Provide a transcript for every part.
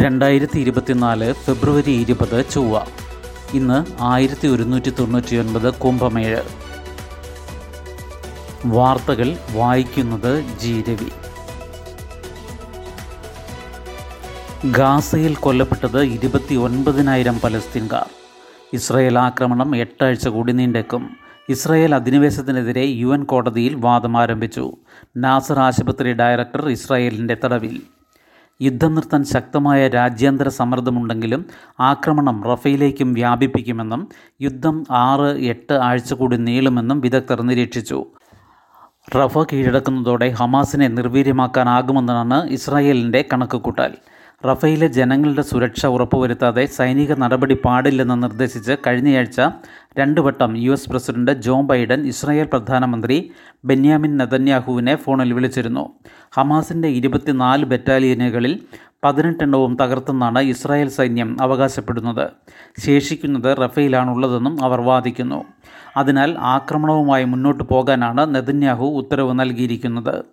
രണ്ടായിരത്തി ഇരുപത്തിനാല് ഫെബ്രുവരി ഇരുപത് ചൊവ്വ. ഇന്ന് ആയിരത്തി ഒരുന്നൂറ്റി തൊണ്ണൂറ്റി ഒൻപത് കുംഭമേഴ്. വാർത്തകൾ വായിക്കുന്നത് ജി രവി. ഗാസയിൽ കൊല്ലപ്പെട്ടത് ഇരുപത്തി ഒൻപതിനായിരം പലസ്തീൻകാർ. ഇസ്രയേൽ ആക്രമണം എട്ടാഴ്ച കൂടി നീണ്ടേക്കും. ഇസ്രയേൽ അധിനിവേശത്തിനെതിരെ യു എൻ കോടതിയിൽ വാദം ആരംഭിച്ചു. നാസർ ആശുപത്രി ഡയറക്ടർ ഇസ്രായേലിന്റെ തടവിൽ. യുദ്ധം നിർത്താൻ ശക്തമായ രാജ്യാന്തര സമ്മർദ്ദമുണ്ടെങ്കിലും ആക്രമണം റഫയിലേക്കും വ്യാപിപ്പിക്കുമെന്നും യുദ്ധം ആറ് എട്ട് ആഴ്ച കൂടി നീളുമെന്നും വിദഗ്ധർ നിരീക്ഷിച്ചു. റഫ കീഴടക്കുന്നതോടെ ഹമാസിനെ നിർവീര്യമാക്കാനാകുമെന്നാണ് ഇസ്രായേലിന്റെ കണക്കുകൂട്ടൽ. റഫയിലെ ജനങ്ങളുടെ സുരക്ഷ ഉറപ്പുവരുത്താതെ സൈനിക നടപടി പാടില്ലെന്ന് നിർദ്ദേശിച്ച് കഴിഞ്ഞയാഴ്ച രണ്ടു വട്ടം U S president Joe Biden Israel പ്രധാനമന്ത്രി ബെന്യാമിൻ നെതന്യാഹുവിനെ ഫോണിൽ വിളിച്ചിരുന്നു. ഹമാസിന്റെ ഇരുപത്തിനാല് ബറ്റാലിയനുകളിൽ പതിനെട്ടെണ്ണവും തകർത്തെന്നാണ് ഇസ്രായേൽ സൈന്യം അവകാശപ്പെടുന്നത്. ശേഷിക്കുന്നത് റഫയിലാണുള്ളതെന്നും അവർ വാദിക്കുന്നു. അതിനാൽ ആക്രമണവുമായി മുന്നോട്ട് പോകാനാണ് നെതന്യാഹു ഉത്തരവ് നൽകിയിരിക്കുന്നത്.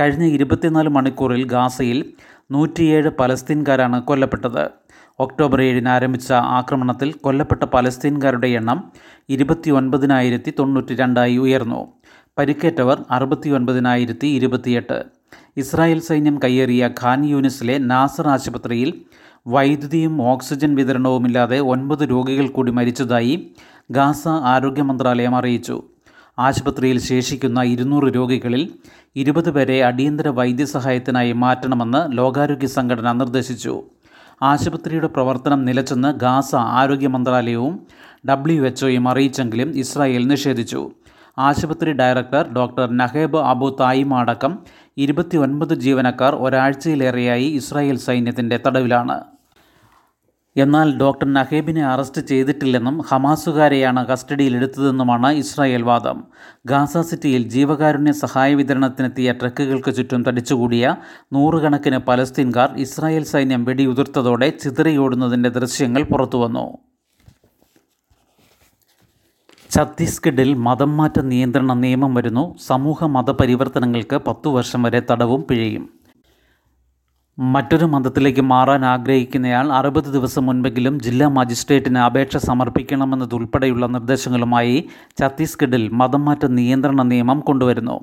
കഴിഞ്ഞ ഇരുപത്തിനാല് മണിക്കൂറിൽ ഗാസയിൽ നൂറ്റിയേഴ് പലസ്തീൻകാരാണ് കൊല്ലപ്പെട്ടത്. ഒക്ടോബർ ഏഴിന് ആരംഭിച്ച ആക്രമണത്തിൽ കൊല്ലപ്പെട്ട പലസ്തീൻകാരുടെ എണ്ണം ഇരുപത്തി ഒൻപതിനായിരത്തി തൊണ്ണൂറ്റി രണ്ടായി ഉയർന്നു. പരിക്കേറ്റവർ അറുപത്തി ഒൻപതിനായിരത്തി ഇരുപത്തിയെട്ട് ഇസ്രായേൽ സൈന്യം കയ്യേറിയ ഖാൻ യൂനിസിലെ നാസർ ആശുപത്രിയിൽ വൈദ്യുതിയും ഓക്സിജൻ വിതരണവുമില്ലാതെ ഒൻപത് രോഗികൾ കൂടി മരിച്ചതായി ഗാസ ആരോഗ്യ മന്ത്രാലയം അറിയിച്ചു. ആശുപത്രിയിൽ ശേഷിക്കുന്ന ഇരുന്നൂറ് രോഗികളിൽ ഇരുപത് പേരെ അടിയന്തര വൈദ്യസഹായത്തിനായി മാറ്റണമെന്ന് ലോകാരോഗ്യ സംഘടന നിർദ്ദേശിച്ചു. ആശുപത്രിയുടെ പ്രവർത്തനം നിലച്ചെന്ന് ഗാസ ആരോഗ്യ മന്ത്രാലയവും ഡബ്ല്യു എച്ച്ഒയും അറിയിച്ചെങ്കിലും ഇസ്രായേൽ നിഷേധിച്ചു. ആശുപത്രി director doctor Naheb Abu Taim അടക്കം ഇരുപത്തിയൊൻപത് ജീവനക്കാർ ഒരാഴ്ചയിലേറെയായി ഇസ്രായേൽ സൈന്യത്തിന്റെ തടവിലാണ്. എന്നാൽ ഡോക്ടർ നഹേബിനെ അറസ്റ്റ് ചെയ്തിട്ടില്ലെന്നും ഹമാസുകാരെയാണ് കസ്റ്റഡിയിലെടുത്തതെന്നുമാണ് ഇസ്രായേൽ വാദം. ഗാസ സിറ്റിയിൽ ജീവകാരുണ്യ സഹായ വിതരണത്തിനെത്തിയ ട്രക്കുകൾക്ക് ചുറ്റും തടിച്ചുകൂടിയ നൂറുകണക്കിന് പലസ്തീൻകാർ ഇസ്രായേൽ സൈന്യം വെടിയുതിർത്തതോടെ ചിതറിയോടുന്നതിന്റെ ദൃശ്യങ്ങൾ പുറത്തുവന്നു. ഛത്തീസ്ഗഡിൽ മതം മാറ്റ നിയന്ത്രണ നിയമം വരുന്നു. സമൂഹ മതപരിവർത്തനങ്ങൾക്ക് പത്തു വർഷം വരെ തടവും പിഴയും. മറ്റൊരു മതത്തിലേക്ക് മാറാൻ ആഗ്രഹിക്കുന്നയാൾ അറുപത് ദിവസം മുൻപെങ്കിലും ജില്ലാ മജിസ്ട്രേറ്റിന് അപേക്ഷ സമർപ്പിക്കണമെന്നതുൾപ്പെടെയുള്ള നിർദ്ദേശങ്ങളുമായി ഛത്തീസ്ഗഡിൽ മതംമാറ്റ നിയന്ത്രണ നിയമം കൊണ്ടുവരുന്നു.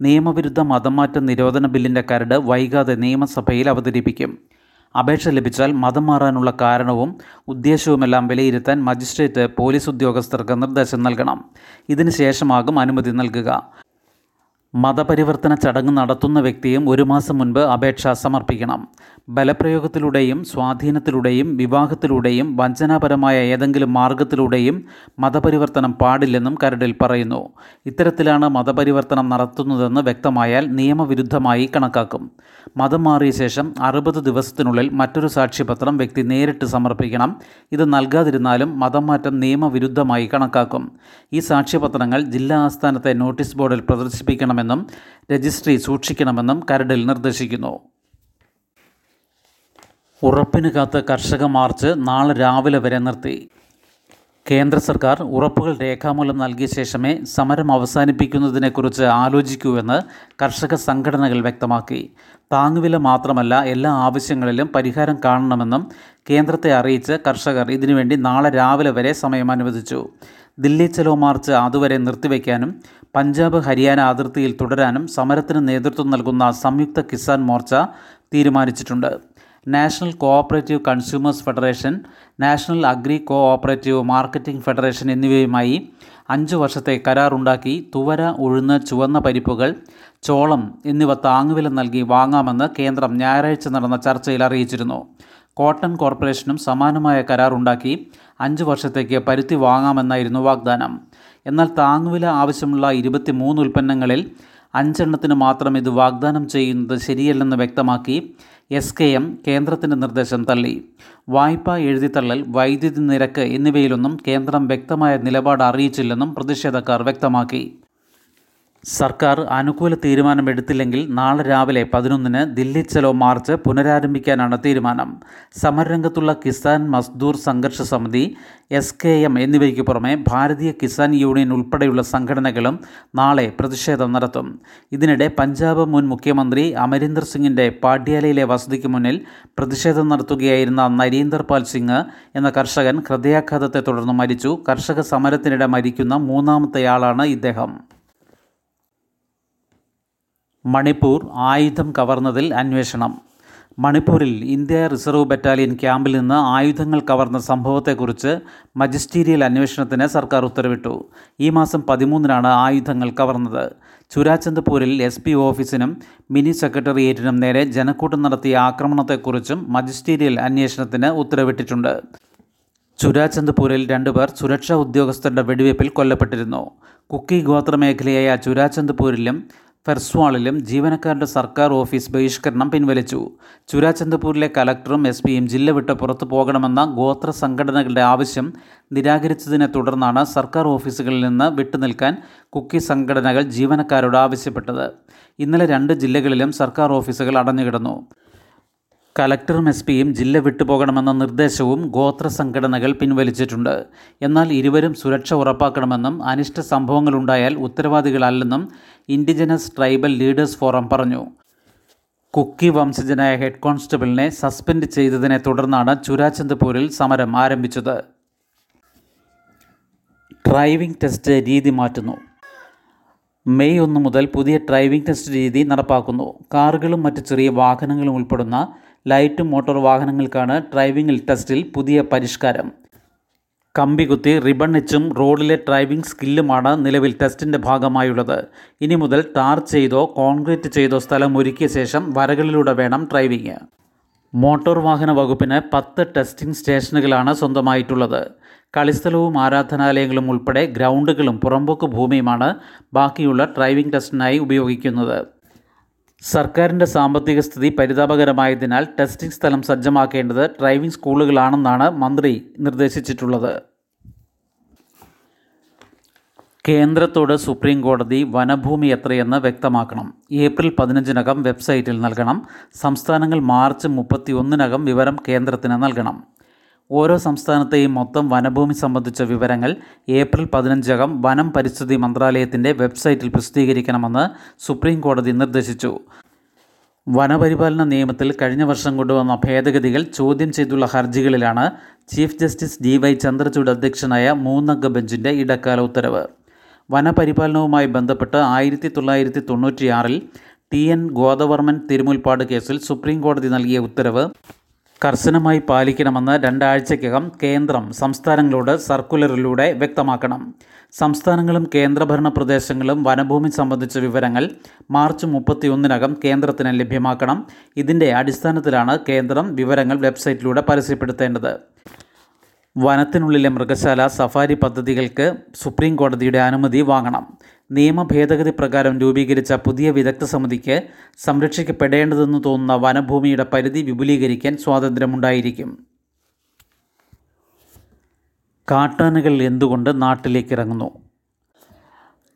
നിയമവിരുദ്ധ മതംമാറ്റ നിരോധന ബില്ലിന്റെ കരട് വൈകാതെ നിയമസഭയിൽ അവതരിപ്പിക്കും. അപേക്ഷ ലഭിച്ചാൽ മതം മാറാനുള്ള കാരണവും ഉദ്ദേശവുമെല്ലാം വിലയിരുത്താൻ മജിസ്ട്രേറ്റ് പോലീസ് ഉദ്യോഗസ്ഥർക്ക് നിർദ്ദേശം നൽകണം. ഇതിനുശേഷമാകും അനുമതി നൽകുക. മതപരിവർത്തന ചടങ്ങ് നടത്തുന്ന വ്യക്തിയും ഒരു മാസം മുൻപ് അപേക്ഷ സമർപ്പിക്കണം. ബലപ്രയോഗത്തിലൂടെയും സ്വാധീനത്തിലൂടെയും വിവാഹത്തിലൂടെയും വഞ്ചനാപരമായ ഏതെങ്കിലും മാർഗത്തിലൂടെയും മതപരിവർത്തനം പാടില്ലെന്നും കരടിൽ പറയുന്നു. ഇത്തരത്തിലാണ് മതപരിവർത്തനം നടത്തുന്നതെന്ന് വ്യക്തമായാൽ നിയമവിരുദ്ധമായി കണക്കാക്കും. മതം മാറിയ ശേഷം അറുപത് ദിവസത്തിനുള്ളിൽ മറ്റൊരു സാക്ഷ്യപത്രം വ്യക്തി നേരിട്ട് സമർപ്പിക്കണം. ഇത് നൽകാതിരുന്നാലും മതം മാറ്റം നിയമവിരുദ്ധമായി കണക്കാക്കും. ഈ സാക്ഷ്യപത്രങ്ങൾ ജില്ലാ ആസ്ഥാനത്തെ നോട്ടീസ് ബോർഡിൽ പ്രദർശിപ്പിക്കണം ചെയ്യണമെന്നും രജിസ്ട്രി സൂക്ഷിക്കണമെന്നും കരടിൽ നിർദ്ദേശിക്കുന്നു. ഉറപ്പിന് കാത്ത് കർഷക മാർച്ച് നാളെ രാവിലെ വരെ നിർത്തി. കേന്ദ്ര സർക്കാർ ഉറപ്പുകൾ രേഖാമൂലം നൽകിയ ശേഷമേ സമരം അവസാനിപ്പിക്കുന്നതിനെക്കുറിച്ച് ആലോചിക്കൂവെന്ന് കർഷക സംഘടനകൾ വ്യക്തമാക്കി. താങ്ങുവില മാത്രമല്ല എല്ലാ ആവശ്യങ്ങളിലും പരിഹാരം കാണണമെന്നും കേന്ദ്രത്തെ അറിയിച്ച് കർഷകർ ഇതിനുവേണ്ടി നാളെ രാവിലെ വരെ സമയം അനുവദിച്ചു. ദില്ലി ചലോ മാർച്ച് അതുവരെ നിർത്തിവെക്കാനും പഞ്ചാബ് ഹരിയാന അതിർത്തിയിൽ തുടരാനും സമരത്തിന് നേതൃത്വം നൽകുന്ന സംയുക്ത കിസാൻ മോർച്ച തീരുമാനിച്ചിട്ടുണ്ട്. National cooperative consumers federation national agri cooperative marketing federation എന്നിവയുമായി അഞ്ച് വർഷത്തെ കരാറുണ്ടാക്കി തുവര ഉഴുന്ന് ചുവന്ന പരിപ്പുകൾ ചോളം എന്നിവ താങ്ങുവില നൽകി വാങ്ങാമെന്ന് കേന്ദ്രം ഞായറാഴ്ച നടന്ന ചർച്ചയിൽ അറിയിച്ചിരുന്നു. കോട്ടൺ കോർപ്പറേഷനും സമാനമായ കരാറുണ്ടാക്കി അഞ്ച് വർഷത്തേക്ക് പരുത്തി വാങ്ങാമെന്നായിരുന്നു വാഗ്ദാനം. എന്നാൽ താങ്ങുവില ആവശ്യമുള്ള ഇരുപത്തി മൂന്ന് ഉൽപ്പന്നങ്ങളിൽ അഞ്ചെണ്ണത്തിന് മാത്രം ഇത് വാഗ്ദാനം ചെയ്യുന്നത് ശരിയല്ലെന്ന് വ്യക്തമാക്കി എസ് കെ എം കേന്ദ്രത്തിന്റെ നിർദ്ദേശം തള്ളി. വായ്പ എഴുതിത്തള്ളൽ വൈദ്യുതി നിരക്ക് എന്നിവയിലൊന്നും കേന്ദ്രം വ്യക്തമായ നിലപാട് അറിയിച്ചില്ലെന്നും പ്രതിഷേധക്കാർ വ്യക്തമാക്കി. സർക്കാർ അനുകൂല തീരുമാനമെടുത്തില്ലെങ്കിൽ നാളെ രാവിലെ പതിനൊന്നിന് ദില്ലി ചലോ മാർച്ച് പുനരാരംഭിക്കാനാണ് തീരുമാനം. സമരരംഗത്തുള്ള കിസാൻ മസ്ദൂർ സംഘർഷ സമിതി എസ് കെ എം എന്നിവയ്ക്ക് പുറമെ ഭാരതീയ കിസാൻ യൂണിയൻ ഉൾപ്പെടെയുള്ള സംഘടനകളും നാളെ പ്രതിഷേധം നടത്തും. ഇതിനിടെ പഞ്ചാബ് മുൻ മുഖ്യമന്ത്രി അമരീന്ദർ സിംഗിന്റെ പാട്യാലയിലെ വസതിക്ക് മുന്നിൽ പ്രതിഷേധം നടത്തുകയായിരുന്ന നരീന്ദർപാൽ സിംഗ് എന്ന കർഷകൻ ഹൃദയാഘാതത്തെ തുടർന്ന് മരിച്ചു. കർഷക സമരത്തിനിടെ മരിക്കുന്ന മൂന്നാമത്തെയാളാണ് ഇദ്ദേഹം. മണിപ്പൂർ ആയുധം കവർന്നതിൽ അന്വേഷണം. മണിപ്പൂരിൽ ഇന്ത്യ റിസർവ് ബറ്റാലിയൻ ക്യാമ്പിൽ നിന്ന് ആയുധങ്ങൾ കവർന്ന സംഭവത്തെക്കുറിച്ച് മജിസ്റ്റീരിയൽ അന്വേഷണത്തിന് സർക്കാർ ഉത്തരവിട്ടു. ഈ മാസം പതിമൂന്നിനാണ് ആയുധങ്ങൾ കവർന്നത്. ചുരാചന്ദ്പൂരിൽ എസ് പി ഓഫീസിനും മിനി സെക്രട്ടേറിയറ്റിനും നേരെ ജനക്കൂട്ടം നടത്തിയ ആക്രമണത്തെക്കുറിച്ചും മജിസ്റ്റീരിയൽ അന്വേഷണത്തിന് ഉത്തരവിട്ടിട്ടുണ്ട്. ചുരാചന്ദ്പൂരിൽ രണ്ടുപേർ സുരക്ഷാ ഉദ്യോഗസ്ഥരുടെ വെടിവയ്പ്പിൽ കൊല്ലപ്പെട്ടിരുന്നു. കുക്കി ഗോത്രമേഖലയായ ചുരാചന്ദ്പൂരിലും ഫെർസ്വാളിലും ജീവനക്കാരുടെ സർക്കാർ ഓഫീസ് ബഹിഷ്കരണം പിൻവലിച്ചു. ചുരാചന്ദ്പൂരിലെ കലക്ടറും എസ് പിയും ജില്ല വിട്ട് പുറത്തു പോകണമെന്ന ഗോത്ര സംഘടനകളുടെ ആവശ്യം നിരാകരിച്ചതിനെ തുടർന്നാണ് സർക്കാർ ഓഫീസുകളിൽ നിന്ന് വിട്ടുനിൽക്കാൻ കുക്കി സംഘടനകൾ ജീവനക്കാരോട് ആവശ്യപ്പെട്ടത്. ഇന്നലെ രണ്ട് ജില്ലകളിലും സർക്കാർ ഓഫീസുകൾ അടഞ്ഞുകിടന്നു. കലക്ടറും എസ് പിയും ജില്ല വിട്ടുപോകണമെന്ന നിർദ്ദേശവും ഗോത്ര സംഘടനകൾ പിൻവലിച്ചിട്ടുണ്ട്. എന്നാൽ ഇരുവരും സുരക്ഷ ഉറപ്പാക്കണമെന്നും അനിഷ്ട സംഭവങ്ങളുണ്ടായാൽ ഉത്തരവാദികളല്ലെന്നും ഇൻഡിജനസ് ട്രൈബൽ ലീഡേഴ്സ് ഫോറം പറഞ്ഞു. കുക്കി വംശജനായ ഹെഡ് കോൺസ്റ്റബിളിനെ സസ്പെൻഡ് ചെയ്തതിനെ തുടർന്നാണ് ചുരാചന്ദ്പൂരിൽ സമരം ആരംഭിച്ചത്. ഡ്രൈവിംഗ് ടെസ്റ്റ് രീതി മാറ്റുന്നു. മെയ് ഒന്ന് മുതൽ പുതിയ ഡ്രൈവിംഗ് ടെസ്റ്റ് രീതി നടപ്പാക്കുന്നു. കാറുകളും മറ്റ് ചെറിയ വാഹനങ്ങളും ഉൾപ്പെടുന്ന ലൈറ്റ് മോട്ടോർ വാഹനങ്ങൾക്കാണ് ഡ്രൈവിംഗിൽ ടെസ്റ്റിൽ പുതിയ പരിഷ്കാരം. കമ്പികുത്തി റിബൺ എച്ചും റോഡിലെ ഡ്രൈവിംഗ് സ്കില്ലുമാണ് നിലവിൽ ടെസ്റ്റിന്റെ ഭാഗമായുള്ളത്. ഇനി മുതൽ ടാർ ചെയ്തോ കോൺക്രീറ്റ് ചെയ്തോ സ്ഥലം ഒരുക്കിയ ശേഷം വരകളിലൂടെ വേണം ഡ്രൈവിംഗ്. മോട്ടോർ വാഹന വകുപ്പിന് പത്ത് ടെസ്റ്റിംഗ് സ്റ്റേഷനുകളാണ് സ്വന്തമായിട്ടുള്ളത്. കളിസ്ഥലവും ആരാധനാലയങ്ങളും ഉൾപ്പെടെ ഗ്രൗണ്ടുകളും പുറമ്പോക്ക് ഭൂമിയുമാണ് ബാക്കിയുള്ള ഡ്രൈവിംഗ് ടെസ്റ്റിനായി ഉപയോഗിക്കുന്നത്. സർക്കാരിന്റെ സാമ്പത്തിക സ്ഥിതി പരിതാപകരമായതിനാൽ ടെസ്റ്റിംഗ് സ്ഥലം സജ്ജമാക്കേണ്ടത് ഡ്രൈവിംഗ് സ്കൂളുകളാണെന്നാണ് മന്ത്രി നിർദ്ദേശിച്ചിട്ടുള്ളത്. കേന്ദ്രത്തോട് സുപ്രീം കോടതി വനഭൂമി എത്രയെന്ന് വ്യക്തമാക്കണം. ഏപ്രിൽ പതിനഞ്ചിനകം വെബ്സൈറ്റിൽ നൽകണം. സംസ്ഥാനങ്ങൾ മാർച്ച് മുപ്പത്തി ഒന്നിനകം വിവരം കേന്ദ്രത്തിന് നൽകണം. ഓരോ സംസ്ഥാനത്തെയും മൊത്തം വനഭൂമി സംബന്ധിച്ച വിവരങ്ങൾ ഏപ്രിൽ പതിനഞ്ചകം വനം പരിസ്ഥിതി മന്ത്രാലയത്തിന്റെ വെബ്സൈറ്റിൽ പ്രസിദ്ധീകരിക്കണമെന്ന് സുപ്രീം കോടതി നിർദ്ദേശിച്ചു. വനപരിപാലന നിയമത്തിൽ കഴിഞ്ഞ വർഷം കൊണ്ടുവന്ന ഭേദഗതികൾ ചോദ്യം ചെയ്തുള്ള ഹർജികളിലാണ് chief justice D Y Chandrachud അധ്യക്ഷനായ മൂന്നംഗ ബെഞ്ചിന്റെ ഇടക്കാല ഉത്തരവ്. വനപരിപാലനവുമായി ബന്ധപ്പെട്ട് ആയിരത്തി തൊള്ളായിരത്തി തൊണ്ണൂറ്റിയാറിൽ ടി എൻ ഗോദവർമ്മൻ തിരുമുൽപ്പാട് കേസിൽ സുപ്രീം കോടതി നൽകിയ ഉത്തരവ് കർശനമായി പാലിക്കണമെന്ന് രണ്ടാഴ്ചയ്ക്കകം കേന്ദ്രം സംസ്ഥാനങ്ങളോട് സർക്കുലറിലൂടെ വ്യക്തമാക്കണം. സംസ്ഥാനങ്ങളും കേന്ദ്രഭരണ പ്രദേശങ്ങളും വനഭൂമി സംബന്ധിച്ച വിവരങ്ങൾ മാർച്ച് മുപ്പത്തിയൊന്നിനകം കേന്ദ്രത്തിന് ലഭ്യമാക്കണം. ഇതിന്റെ അടിസ്ഥാനത്തിലാണ് കേന്ദ്രം വിവരങ്ങൾ വെബ്സൈറ്റിലൂടെ പരസ്യപ്പെടുത്തേണ്ടത്. വനത്തിനുള്ളിലെ മൃഗശാല സഫാരി പദ്ധതികൾക്ക് സുപ്രീം കോടതിയുടെ അനുമതി വാങ്ങണം. നിയമ ഭേദഗതി പ്രകാരം രൂപീകരിച്ച പുതിയ വിദഗ്ധ സമിതിക്ക് സംരക്ഷിക്കപ്പെടേണ്ടതെന്ന് തോന്നുന്ന വനഭൂമിയുടെ പരിധി വിപുലീകരിക്കാൻ സ്വാതന്ത്ര്യമുണ്ടായിരിക്കും. കാട്ടാനകൾ എന്തുകൊണ്ട് നാട്ടിലേക്ക് ഇറങ്ങുന്നു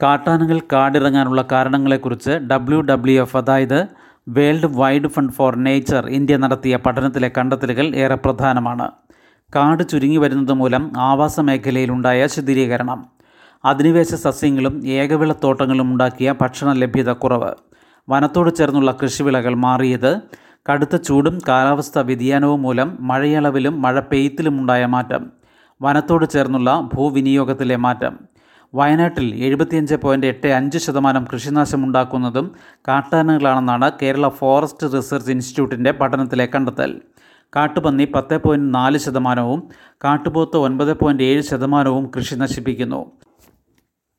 കാട്ടാനകൾ കാടിറങ്ങാനുള്ള കാരണങ്ങളെക്കുറിച്ച് ഡബ്ല്യു ഡബ്ല്യു എഫ് അതായത് world wide fund for nature India നടത്തിയ പഠനത്തിലെ കണ്ടെത്തലുകൾ ഏറെ പ്രധാനമാണ്. കാട് ചുരുങ്ങി വരുന്നത് മൂലം ആവാസ മേഖലയിലുണ്ടായ ശിഥിലീകരണം. അധിനിവേശ സസ്യങ്ങളും ഏകവിളത്തോട്ടങ്ങളും ഉണ്ടാക്കിയ ഭക്ഷണ ലഭ്യത കുറവ്. വനത്തോട് ചേർന്നുള്ള കൃഷിവിളകൾ മാറിയത് കടുത്ത ചൂടും കാലാവസ്ഥാ വ്യതിയാനവും മൂലം മഴയളവിലും മഴ പെയ്ത്തിലുമുണ്ടായ മാറ്റം. വനത്തോട് ചേർന്നുള്ള ഭൂവിനിയോഗത്തിലെ മാറ്റം. വയനാട്ടിൽ എഴുപത്തിയഞ്ച് പോയിന്റ് എട്ട് അഞ്ച് ശതമാനം കൃഷിനാശമുണ്ടാക്കുന്നതും കാട്ടാനകളാണെന്നാണ് കേരള ഫോറസ്റ്റ് റിസർച്ച് ഇൻസ്റ്റിറ്റ്യൂട്ടിന്റെ പഠനത്തിലെ കണ്ടെത്തൽ. കാട്ടുപന്നി പത്ത് പോയിന്റ് നാല് ശതമാനവും കാട്ടുപോത്ത് ഒൻപത് പോയിന്റ് ഏഴ് ശതമാനവും കൃഷി നശിപ്പിക്കുന്നു.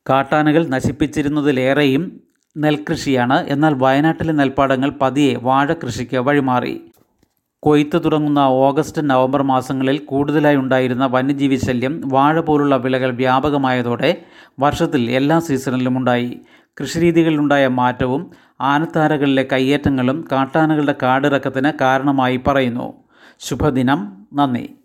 കാട്ടാനകൾ നശിപ്പിച്ചിരുന്നതിലേറെയും നെൽകൃഷിയാണ്. എന്നാൽ വയനാട്ടിലെ നെൽപ്പാടങ്ങൾ പതിയെ വാഴകൃഷിക്ക് വഴിമാറി. കൊയ്ത്ത് തുടങ്ങുന്ന ഓഗസ്റ്റ് നവംബർ മാസങ്ങളിൽ കൂടുതലായി ഉണ്ടായിരുന്ന വന്യജീവി ശല്യം വാഴ പോലുള്ള വിളകൾ വ്യാപകമായതോടെ വർഷത്തിൽ എല്ലാ സീസണിലും ഉണ്ടായി. കൃഷിരീതികളിലുണ്ടായ മാറ്റവും ആനത്താരകളിലെ കയ്യേറ്റങ്ങളും കാട്ടാനകളുടെ കാടിറക്കത്തിന് കാരണമായി പറയുന്നു. ശുഭദിനം. നന്ദി.